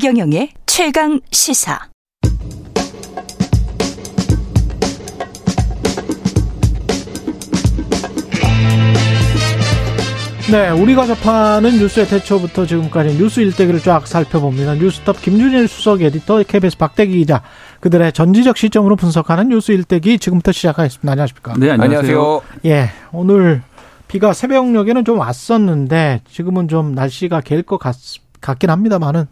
최경영의 최강 시사. 네, 우리가 접하는 뉴스의 대초부터 지금까지 뉴스 일대기를 쫙 살펴봅니다. 뉴스톱 김준일 수석 에디터, KBS 박대기 기자, 그들의 전지적 시점으로 분석하는 뉴스 일대기 지금부터 시작하겠습니다. 안녕하십니까? 네, 안녕하세요. 예, 오늘 비가 새벽녘에는 좀 왔었는데 지금은 좀 날씨가 갤 것 같긴 합니다만은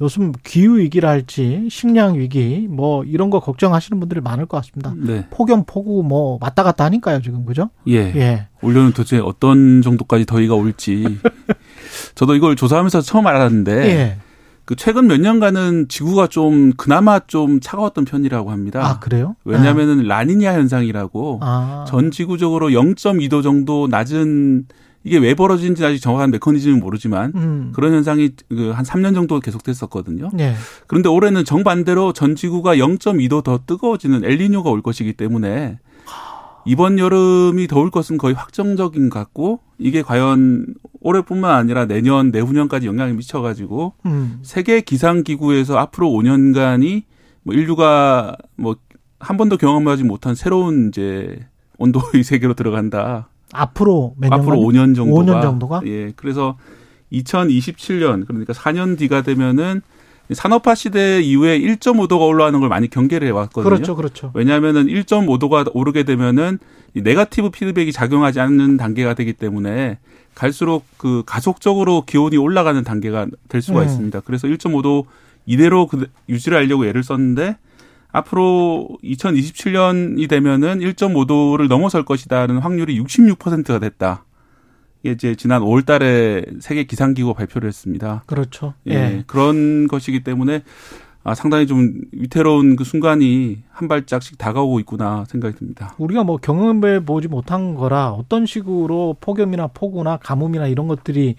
요즘 기후 위기랄지 식량 위기 뭐 이런 거 걱정하시는 분들이 많을 것 같습니다. 네. 폭염 폭우 뭐 왔다 갔다 하니까요 지금 그죠? 예. 예. 올해는 도대체 어떤 정도까지 더위가 올지 저도 이걸 조사하면서 처음 알았는데 예. 그 최근 몇 년간은 지구가 좀 그나마 좀 차가웠던 편이라고 합니다. 아 그래요? 왜냐하면은 아. 라니냐 현상이라고 아. 전 지구적으로 0.2도 정도 낮은 이게 왜 벌어진지 아직 정확한 메커니즘은 모르지만 음. 그런 현상이 그한 3년 정도 계속됐었거든요. 네. 그런데 올해는 정반대로 전 지구가 0.2도 더 뜨거워지는 엘리뇨가 올 것이기 때문에 이번 여름이 더울 것은 거의 확정적인 것 같고 이게 과연 올해뿐만 아니라 내년 내후년까지 영향을 미쳐가지고 음. 세계 기상 기구에서 앞으로 5년간이 뭐 인류가 뭐 한 번도 경험하지 못한 새로운 이제 온도의 세계로 들어간다. 앞으로 몇 년? 앞으로 5년 정도가 5년 정도가? 예. 그래서 2027년 그러니까 4년 뒤가 되면은 산업화 시대 이후에 1.5도가 올라가는 걸 많이 경계를 해왔거든요. 그렇죠, 그렇죠. 왜냐하면은 1.5도가 오르게 되면은 이 네가티브 피드백이 작용하지 않는 단계가 되기 때문에 갈수록 그 가속적으로 기온이 올라가는 단계가 될 수가 음. 있습니다. 그래서 1.5도 이대로 그 유지를 하려고 애를 썼는데 앞으로 2027년이 되면은 1.5도를 넘어설 것이다는 확률이 66%가 됐다. 이게 이제 지난 5월 달에 세계 기상기구가 발표를 했습니다. 그렇죠. 예. 예. 그런 것이기 때문에 아, 상당히 좀 위태로운 그 순간이 한 발짝씩 다가오고 있구나 생각이 듭니다. 우리가 뭐 경험해 보지 못한 거라 어떤 식으로 폭염이나 폭우나 가뭄이나 이런 것들이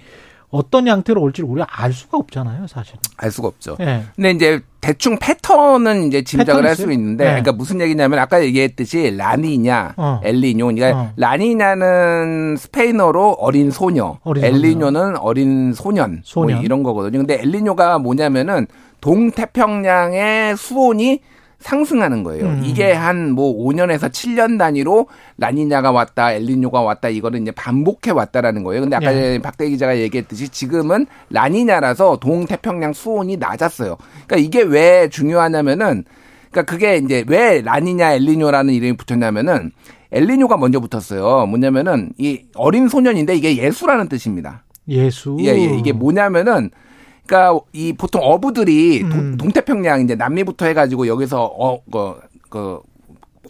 어떤 양태로 올지를 우리가 알 수가 없잖아요, 사실. 알 수가 없죠. 네. 근데 이제 대충 패턴은 이제 짐작을 할 수 있는데, 네. 그러니까 무슨 얘기냐면 아까 얘기했듯이 라니냐, 어. 엘리뇨. 그러니까 어. 라니냐는 스페인어로 어린 소녀, 어린 엘리뇨는. 어린 소년, 소년. 뭐 이런 거거든요. 근데 엘리뇨가 뭐냐면은 동태평양의 수온이 상승하는 거예요. 음. 이게 한 뭐 5년에서 7년 단위로 라니냐가 왔다, 엘리뇨가 왔다 이거는 이제 반복해 왔다라는 거예요. 근데 아까 네. 박대 기자가 얘기했듯이 지금은 라니냐라서 동태평양 수온이 낮았어요. 그러니까 이게 왜 중요하냐면은 그러니까 그게 이제 왜 라니냐 엘리뇨라는 이름이 붙었냐면은 엘리뇨가 먼저 붙었어요. 뭐냐면은 이 어린 소년인데 이게 예수라는 뜻입니다. 예수. 예, 예. 이게 뭐냐면은 그러니까 이 보통 어부들이 음. 동 태평양 이제 남미부터 해가지고 여기서 어그 그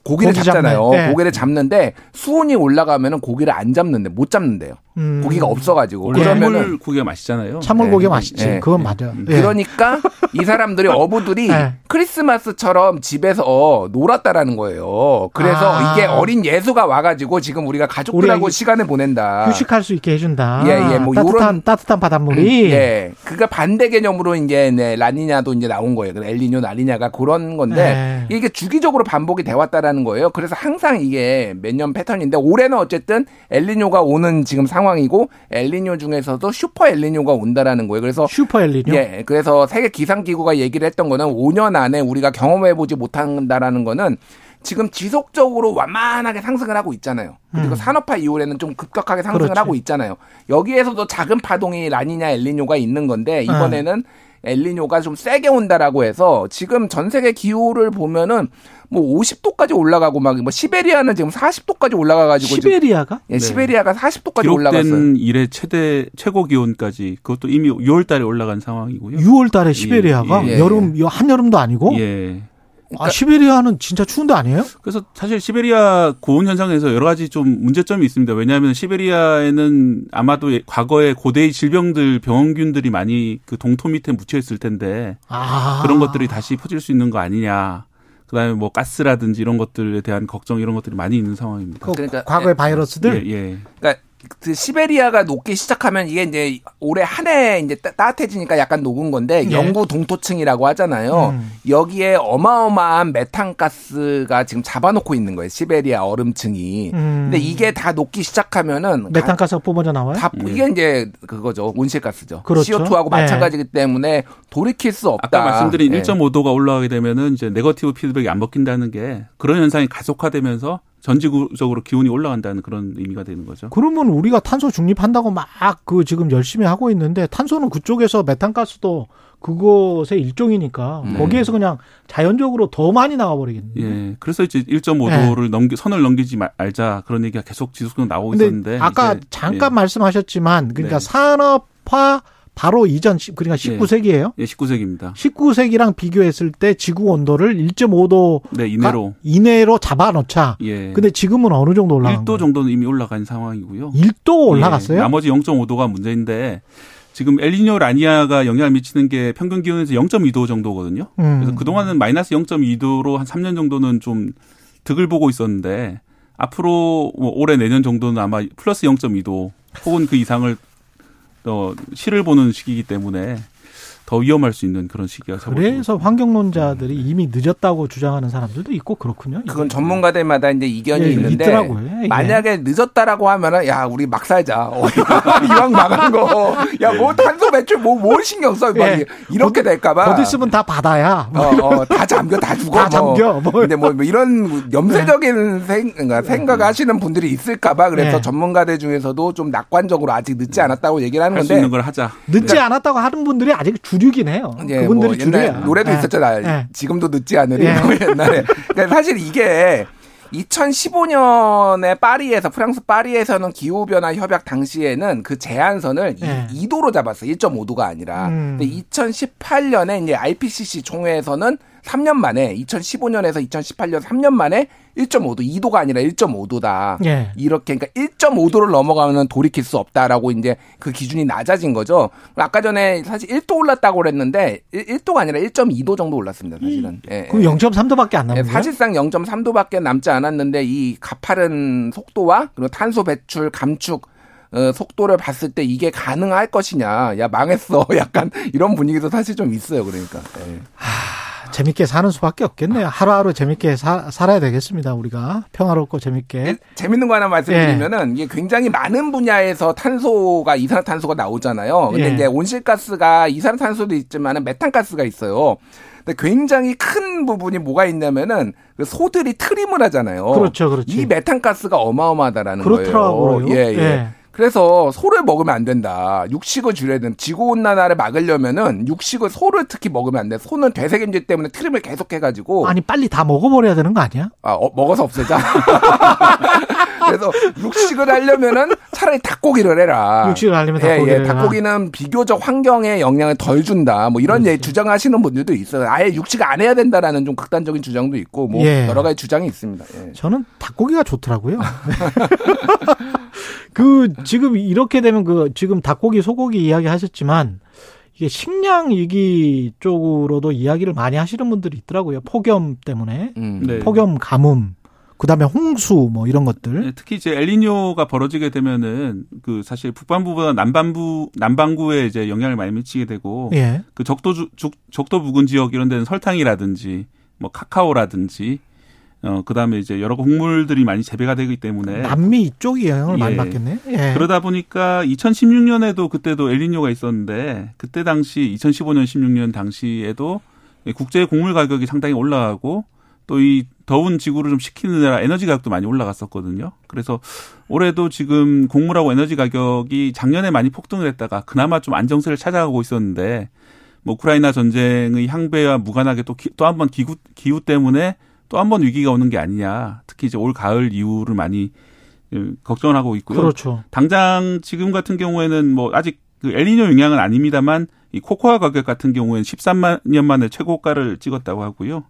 고기를 고기 잡잖아요. 네. 고기를 잡는데 수온이 올라가면은 고기를 안 잡는데 못 잡는데요. 음. 고기가 없어가지고 그러면은 고기가 맛있잖아요. 참물 고기 네. 맛있지. 네. 그건 맞아. 네. 그러니까 이 사람들이 어부들이 네. 크리스마스처럼 집에서 놀았다라는 거예요. 그래서 아. 이게 어린 예수가 와가지고 지금 우리가 가족들하고 시간을 보낸다. 휴식할 수 있게 해준다. 예, 예, 뭐 따뜻한 요런, 따뜻한 바닷물이. 음, 예, 그니까 반대 개념으로 이제 네, 라니냐도 이제 나온 거예요. 엘리뇨, 라니냐가 그런 건데 네. 이게 주기적으로 반복이 돼 왔다라는 거예요. 그래서 항상 이게 몇 년 패턴인데 올해는 어쨌든 엘리뇨가 오는 지금 상황. 상황이고 엘리뇨 중에서도 슈퍼 엘리뇨가 온다라는 거예요. 그래서 슈퍼 엘리뇨. 예. 그래서 세계 기상 기구가 얘기를 했던 거는 5년 안에 우리가 경험해 보지 못한다라는 거는 지금 지속적으로 완만하게 상승을 하고 있잖아요. 그리고 음. 산업화 이후에는 좀 급격하게 상승을 그렇지. 하고 있잖아요. 여기에서도 작은 파동이 라니냐 엘리뇨가 있는 건데 이번에는 아. 엘리뇨가 좀 세게 온다라고 해서 지금 전 세계 기후를 보면은 뭐 50도까지 올라가고 막 뭐 시베리아는 지금 40도까지 올라가 가지고 시베리아가? 예, 네. 시베리아가 40도까지 올라갔어요. 이래 최대 최고 기온까지 그것도 이미 6월 달에 올라간 상황이고요. 6월 달에 시베리아가 예, 예. 여름 한 여름도 아니고? 예. 그러니까 아, 시베리아는 진짜 추운 데 아니에요? 그래서 사실 시베리아 고온 현상에서 여러 가지 좀 문제점이 있습니다. 왜냐하면 시베리아에는 아마도 과거에 고대의 질병들 병원균들이 많이 그 동토 밑에 묻혀 있을 텐데 아. 그런 것들이 다시 퍼질 수 있는 거 아니냐. 그다음에 뭐 가스라든지 이런 것들에 대한 걱정 이런 것들이 많이 있는 상황입니다. 그 그러니까 과거의 바이러스들. 예, 예. 그러니까 그 시베리아가 녹기 시작하면 이게 이제 올해 한 해 이제 따뜻해지니까 약간 녹은 건데 예. 영구 동토층이라고 하잖아요. 음. 여기에 어마어마한 메탄가스가 지금 잡아놓고 있는 거예요. 시베리아 얼음층이. 음. 근데 이게 다 녹기 시작하면은 메탄가스가 뿜어져 나와요? 다 음. 이게 이제 그거죠. 온실가스죠. 그렇죠. CO2하고 예. 마찬가지기 때문에 돌이킬 수 없다. 아까 말씀드린 네. 1.5도가 올라가게 되면은 이제 네거티브 피드백이 안 먹힌다는 게 그런 현상이 가속화되면서 전지구적으로 기온이 올라간다는 그런 의미가 되는 거죠. 그러면 우리가 탄소 중립한다고 막 그 지금 열심히 하고 있는데 탄소는 그쪽에서 메탄가스도 그것의 일종이니까 네. 거기에서 그냥 자연적으로 더 많이 나와버리겠네요. 예. 그래서 이제 1.5도를 네. 넘기 선을 넘기지 말자 그런 얘기가 계속 지속적으로 나오고 있었는데 아까 잠깐 예. 말씀하셨지만 그러니까 네. 산업화 바로 이전 그러니까 19세기예요? 예, 19세기입니다. 19세기랑 비교했을 때 지구 온도를 1.5도 네, 이내로 이내로 잡아 놓자. 예. 근데 지금은 어느 정도 올라간 1도 정도는 이미 올라간 상황이고요. 1도 올라갔어요? 예, 나머지 0.5도가 문제인데 지금 엘니뇨 라니아가 영향을 미치는 게 평균 기온에서 0.2도 정도거든요. 음. 그래서 그동안은 마이너스 0.2도로 한 3년 정도는 좀 득을 보고 있었는데 앞으로 뭐 올해 내년 정도는 아마 플러스 0.2도 혹은 그 이상을 어, 시를 보는 시기이기 때문에 더 위험할 수 있는 그런 시기가 그래서 환경론자들이 이미 늦었다고 주장하는 사람들도 있고 그렇군요. 그건 전문가들마다 이제 이견이 예, 있는데 있더라고요. 예. 만약에 늦었다라고 하면은 야 우리 막 살자 어, 이왕 망한 거 야뭐 탄소 배출 뭐뭘 신경 써 예. 이렇게 될까봐 거 있으면 다 받아야 어, 어, 다 잠겨 다 죽어 다 뭐. 잠겨 뭐. 근데 뭐, 뭐 이런 염세적인 생, 그러니까 생각 하시는 분들이 있을까봐 그래서 예. 전문가들 중에서도 좀 낙관적으로 아직 늦지 않았다고 얘기를 하는 건데 있는 걸 하자 늦지 그러니까, 않았다고 하는 분들이 아직 주 주류긴 해요. 예, 그분들이 뭐 주류야. 노래도 네. 있었잖아요. 네. 지금도 늦지 않으리 네. 옛날에. 그러니까 사실 이게 2015년에 파리에서 프랑스 파리에서는 기후 변화 협약 당시에는 그 제한선을 네. 2, 도로 잡았어요. 1.5도가 아니라. 음. 근데 2018년에 이제 IPCC 총회에서는 3년 만에 2015년에서 2018년 3년 만에 1.5도, 2도가 아니라 1.5도다. 예. 이렇게 그러니까 1.5도를 넘어가면 돌이킬 수 없다라고 이제 그 기준이 낮아진 거죠. 아까 전에 사실 1도 올랐다고 그랬는데 1, 도가 아니라 1.2도 정도 올랐습니다. 사실은. 예, 그럼 0.3도밖에 안 남은 예, 사실상 0.3도밖에 남지 않았는데 이 가파른 속도와 그리고 탄소 배출 감축 어, 속도를 봤을 때 이게 가능할 것이냐, 야 망했어, 약간 이런 분위기도 사실 좀 있어요. 그러니까. 예. 재밌게 사는 수밖에 없겠네요. 하루하루 재밌게 사, 살아야 되겠습니다. 우리가 평화롭고 재밌게. 예, 재밌는 거 하나 말씀드리면은 예. 이게 굉장히 많은 분야에서 탄소가 이산화탄소가 나오잖아요. 근데 예. 이제 온실가스가 이산화탄소도 있지만은 메탄가스가 있어요. 근데 굉장히 큰 부분이 뭐가 있냐면은 그 소들이 트림을 하잖아요. 그렇죠, 그렇죠. 이 메탄가스가 어마어마하다라는 그렇더라고요. 거예요. 예, 예. 예. 그래서 소를 먹으면 안 된다. 육식을 줄여야 된다. 지구온난화를 막으려면은 육식을 소를 특히 먹으면 안 돼. 소는 되새김질 때문에 트림을 계속 해가지고. 아니 빨리 다 먹어버려야 되는 거 아니야? 아 어, 먹어서 없애자. 그래서 육식을 하려면은 차라리 닭고기를 해라. 육식을 하려면 닭고기. 예, 예. 닭고기는 비교적 환경에 영향을 덜 준다. 뭐 이런 예, 주장하시는 분들도 있어요. 아예 육식 안 해야 된다라는 좀 극단적인 주장도 있고 뭐 예. 여러 가지 주장이 있습니다. 예. 저는 닭고기가 좋더라고요. 그 지금 이렇게 되면 그 지금 닭고기 소고기 이야기 하셨지만 이게 식량 위기 쪽으로도 이야기를 많이 하시는 분들이 있더라고요. 폭염 때문에 음. 네. 폭염 가뭄 그다음에 홍수 뭐 이런 것들. 네, 특히 이제 엘니뇨가 벌어지게 되면은 그 사실 북반부보다 남반부 남반구에 이제 영향을 많이 미치게 되고 예. 그 적도 주, 적도 부근 지역 이런 데는 설탕이라든지 뭐 카카오라든지 어 그다음에 이제 여러 곡물들이 많이 재배가 되기 때문에 남미 이쪽이 영향을 예. 많이 받겠네. 예. 그러다 보니까 2016년에도 그때도 엘니뇨가 있었는데 그때 당시 2015년 16년 당시에도 국제 곡물 가격이 상당히 올라가고 또이 더운 지구를 좀 식히느라 에너지 가격도 많이 올라갔었거든요. 그래서 올해도 지금 곡물하고 에너지 가격이 작년에 많이 폭등을 했다가 그나마 좀 안정세를 찾아가고 있었는데 뭐 우크라이나 전쟁의 향배와 무관하게 또 또 한 번 기후 기후 때문에 또 한 번 위기가 오는 게 아니냐. 특히 이제 올 가을 이후를 많이 예, 걱정을 하고 있고요. 그렇죠. 당장 지금 같은 경우에는 뭐 아직 그 엘니뇨 영향은 아닙니다만 이 코코아 가격 같은 경우에는 13만 년 만에 최고가를 찍었다고 하고요.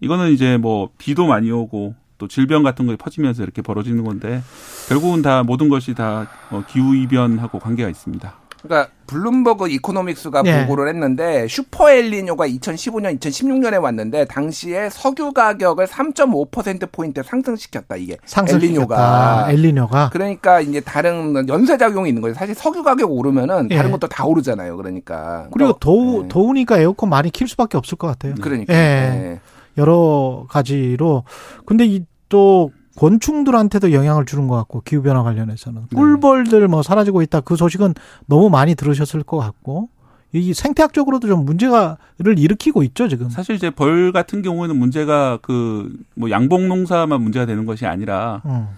이거는 이제 뭐 비도 많이 오고 또 질병 같은 거에 퍼지면서 이렇게 벌어지는 건데 결국은 다 모든 것이 다 어, 기후 이변하고 관계가 있습니다. 그러니까 블룸버그 이코노믹스가 예. 보고를 했는데 슈퍼 엘리뇨가 2015년, 2016년에 왔는데 당시에 석유 가격을 3.5% 포인트 상승시켰다 이게 엘리뇨가 엘리뇨가 그러니까 이제 다른 연쇄 작용이 있는 거예요. 사실 석유 가격 오르면은 예. 다른 것도 다 오르잖아요. 그러니까 그리고 더우 예. 더우니까 에어컨 많이 킬 수밖에 없을 것 같아요. 그러니까 예. 여러 가지로 근데 이 또 곤충들한테도 영향을 주는 것 같고 기후 변화 관련해서는 네. 꿀벌들 뭐 사라지고 있다 그 소식은 너무 많이 들으셨을 것 같고 이 생태학적으로도 좀 문제가를 일으키고 있죠 지금. 사실 이제 벌 같은 경우에는 문제가 그 뭐 양봉 농사만 문제가 되는 것이 아니라 음.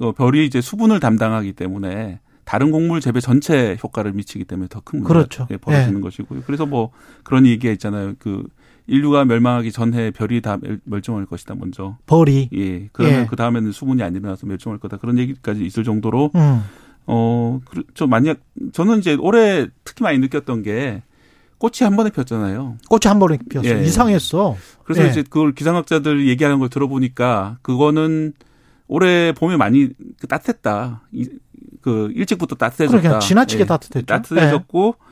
어, 별이 이제 수분을 담당하기 때문에 다른 곡물 재배 전체 효과를 미치기 때문에 더 큰 문제가 그렇죠. 벌어지는 네. 것이고요. 그래서 뭐 그런 얘기가 있잖아요. 그 인류가 멸망하기 전에 별이 다 멸종할 것이다 먼저. 벌이. 예. 그러면 예. 그 다음에는 수분이 안 일어나서 멸종할 거다. 그런 얘기까지 있을 정도로 음. 어, 저 만약 저는 이제 올해 특히 많이 느꼈던 게 꽃이 한 번에 폈잖아요. 꽃이 한 번에 폈어요. 예. 이상했어. 그래서 예. 이제 그걸 기상학자들 얘기하는 걸 들어보니까 그거는 올해 봄에 많이 그 따뜻했다. 이, 그 일찍부터 따뜻해졌다. 그러니까 지나치게 예. 따뜻했죠. 따뜻해졌고 예. 네,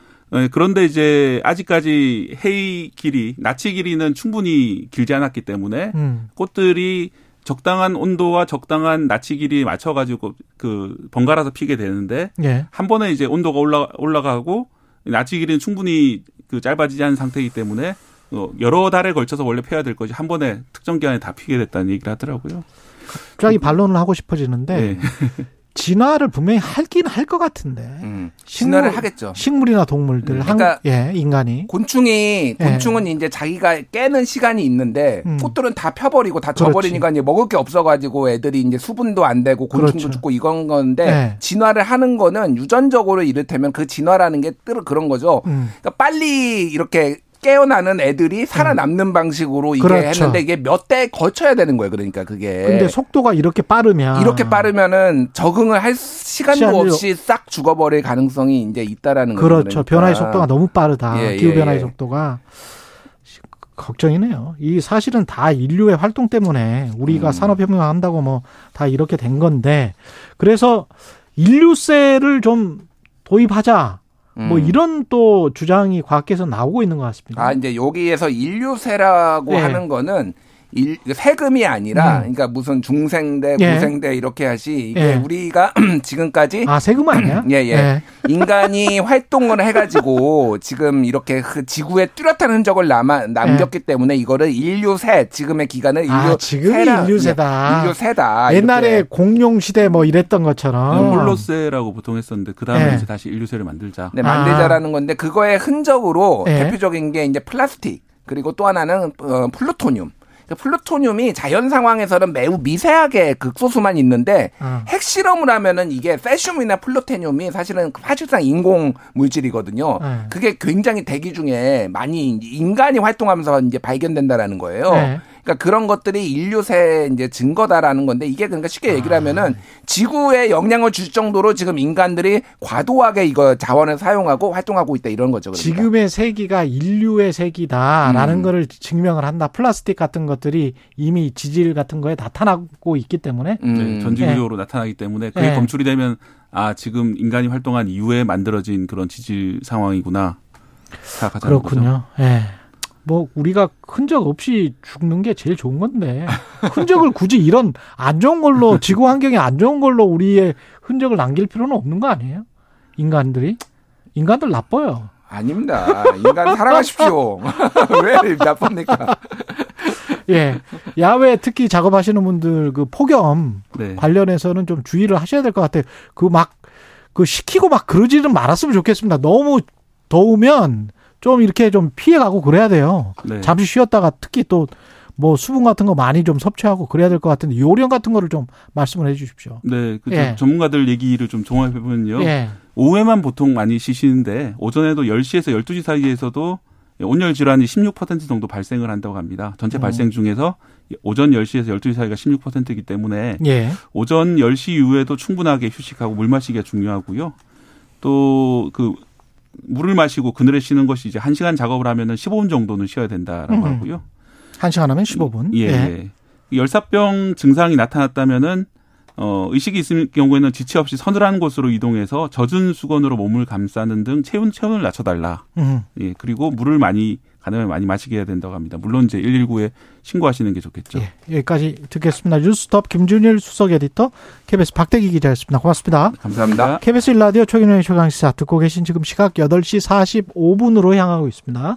그런데 이제 아직까지 해의 길이, 나치 길이는 충분히 길지 않았기 때문에 음. 꽃들이 적당한 온도와 적당한 나치 길이에 맞춰가지고 그 번갈아서 피게 되는데 예. 한 번에 이제 온도가 올라 올라가고 나치 길이는 충분히 그 짧아지지 않은 상태이기 때문에 어, 여러 달에 걸쳐서 원래 펴야 될 것이 한 번에 특정 기간에 다 피게 됐다는 얘기를 하더라고요. 갑자기 반론을 하고 싶어지는데 네. 진화를 분명히 할긴 할 것 같은데. 음, 식물, 진화를 하겠죠. 식물이나 동물들, 음, 그러니까 한, 예, 인간이. 곤충이 예. 곤충은 예. 이제 자기가 깨는 시간이 있는데 음. 꽃들은 다 펴버리고 다 져버리니까 이제 먹을 게 없어가지고 애들이 이제 수분도 안 되고 곤충도 그렇죠. 죽고 이건 건데 예. 진화를 하는 거는 유전적으로 이를테면 그 진화라는 게 뜨, 그런 거죠. 음. 그러니까 빨리 이렇게 깨어나는 애들이 살아남는 음. 방식으로 이게 그렇죠. 했는데 이게 몇 대 거쳐야 되는 거예요. 그러니까 그게. 근데 속도가 이렇게 빠르면 이렇게 빠르면은 적응을 할 시간도 없이 싹 죽어버릴 가능성이 이제 있다라는 거죠. 그렇죠. 그러니까. 변화의 속도가 너무 빠르다. 예, 기후 예, 변화의 예. 속도가 걱정이네요. 이 사실은 다 인류의 활동 때문에 우리가 음. 산업혁명한다고 뭐 다 이렇게 된 건데 그래서 인류세를 좀 도입하자. 뭐 음. 이런 또 주장이 과학계에서 나오고 있는 것 같습니다. 아 이제 여기에서 인류세라고 네. 하는 거는 일, 세금이 아니라 음. 그러니까 무슨 중생대, 예. 고생대 이렇게 하시 이게 예. 우리가 지금까지 아 세금 아니야? 예예 예. 예. 인간이 활동을 해가지고 지금 이렇게 그 지구에 뚜렷한 흔적을 남아 남겼기 예. 때문에 이거를 인류세 지금의 기간을 인류 아, 지금이 인류세다. 인류세다. 옛날에 이렇게. 공룡 시대 뭐 이랬던 것처럼 홀로세라고 보통 했었는데 그 다음에 예. 이제 다시 인류세를 만들자. 네 만들자라는 아. 건데 그거의 흔적으로 대표적인 게 이제 플라스틱 그리고 또 하나는 어, 플루토늄. 그 플루토늄이 자연 상황에서는 매우 미세하게 극소수만 있는데 어. 핵실험을 하면은 이게 세슘이나 플루토늄이 사실은 사실상 인공 물질이거든요. 네. 그게 굉장히 대기 중에 많이 인간이 활동하면서 이제 발견된다라는 거예요. 네. 그러니까 그런 것들이 인류세 이제 증거다라는 건데 이게 그러니까 쉽게 얘기를 아. 하면은 지구에 영향을 줄 정도로 지금 인간들이 과도하게 이거 자원을 사용하고 활동하고 있다 이런 거죠. 그러니까. 지금의 세기가 인류의 세기다라는 음. 거를 증명을 한다. 플라스틱 같은 것들이 이미 지질 같은 거에 나타나고 있기 때문에 음. 네, 전지구조로 네. 나타나기 때문에 그게 네. 검출이 되면 아 지금 인간이 활동한 이후에 만들어진 그런 지질 상황이구나. 그렇군요. 예. 네. 뭐 우리가 흔적 없이 죽는 게 제일 좋은 건데 흔적을 굳이 이런 안 좋은 걸로 지구 환경이 안 좋은 걸로 우리의 흔적을 남길 필요는 없는 거 아니에요? 인간들이 인간들 나빠요. 아닙니다. 인간 사랑하십시오. 왜 나쁩니까? 예. 야외 특히 작업하시는 분들 그 폭염 네. 관련해서는 좀 주의를 하셔야 될 것 같아요. 그 막, 그 시키고 막 그러지는 말았으면 좋겠습니다. 너무 더우면 좀 이렇게 좀 피해가고 그래야 돼요. 네. 잠시 쉬었다가 특히 또 뭐 수분 같은 거 많이 좀 섭취하고 그래야 될 것 같은데 요령 같은 거를 좀 말씀을 해 주십시오. 네. 그 예. 전문가들 얘기를 좀 종합해 보면요. 예. 오후에만 보통 많이 쉬시는데 오전에도 10시에서 12시 사이에서도 온열 질환이 16% 정도 발생을 한다고 합니다. 전체 음. 발생 중에서 오전 10시에서 12시 사이가 16%이기 때문에 예. 오전 10시 이후에도 충분하게 휴식하고 물 마시기가 중요하고요. 또 그 물을 마시고 그늘에 쉬는 것이 이제 1시간 작업을 하면은 15분 정도는 쉬어야 된다라고 음. 하고요. 1시간 하면 15분. 예. 예. 열사병 증상이 나타났다면은 어, 의식이 있을 경우에는 지체 없이 서늘한 곳으로 이동해서 젖은 수건으로 몸을 감싸는 등 체온 체온을 낮춰달라. 음. 예, 그리고 물을 많이 가능하면 많이 마시게 해야 된다고 합니다. 물론 이제 119에 신고하시는 게 좋겠죠. 예, 여기까지 듣겠습니다. 뉴스톱 김준일 수석 에디터, KBS 박대기 기자였습니다. 고맙습니다. 감사합니다. KBS 일라디오 최경영의 최강시사 듣고 계신 지금 시각 8시 45분으로 향하고 있습니다.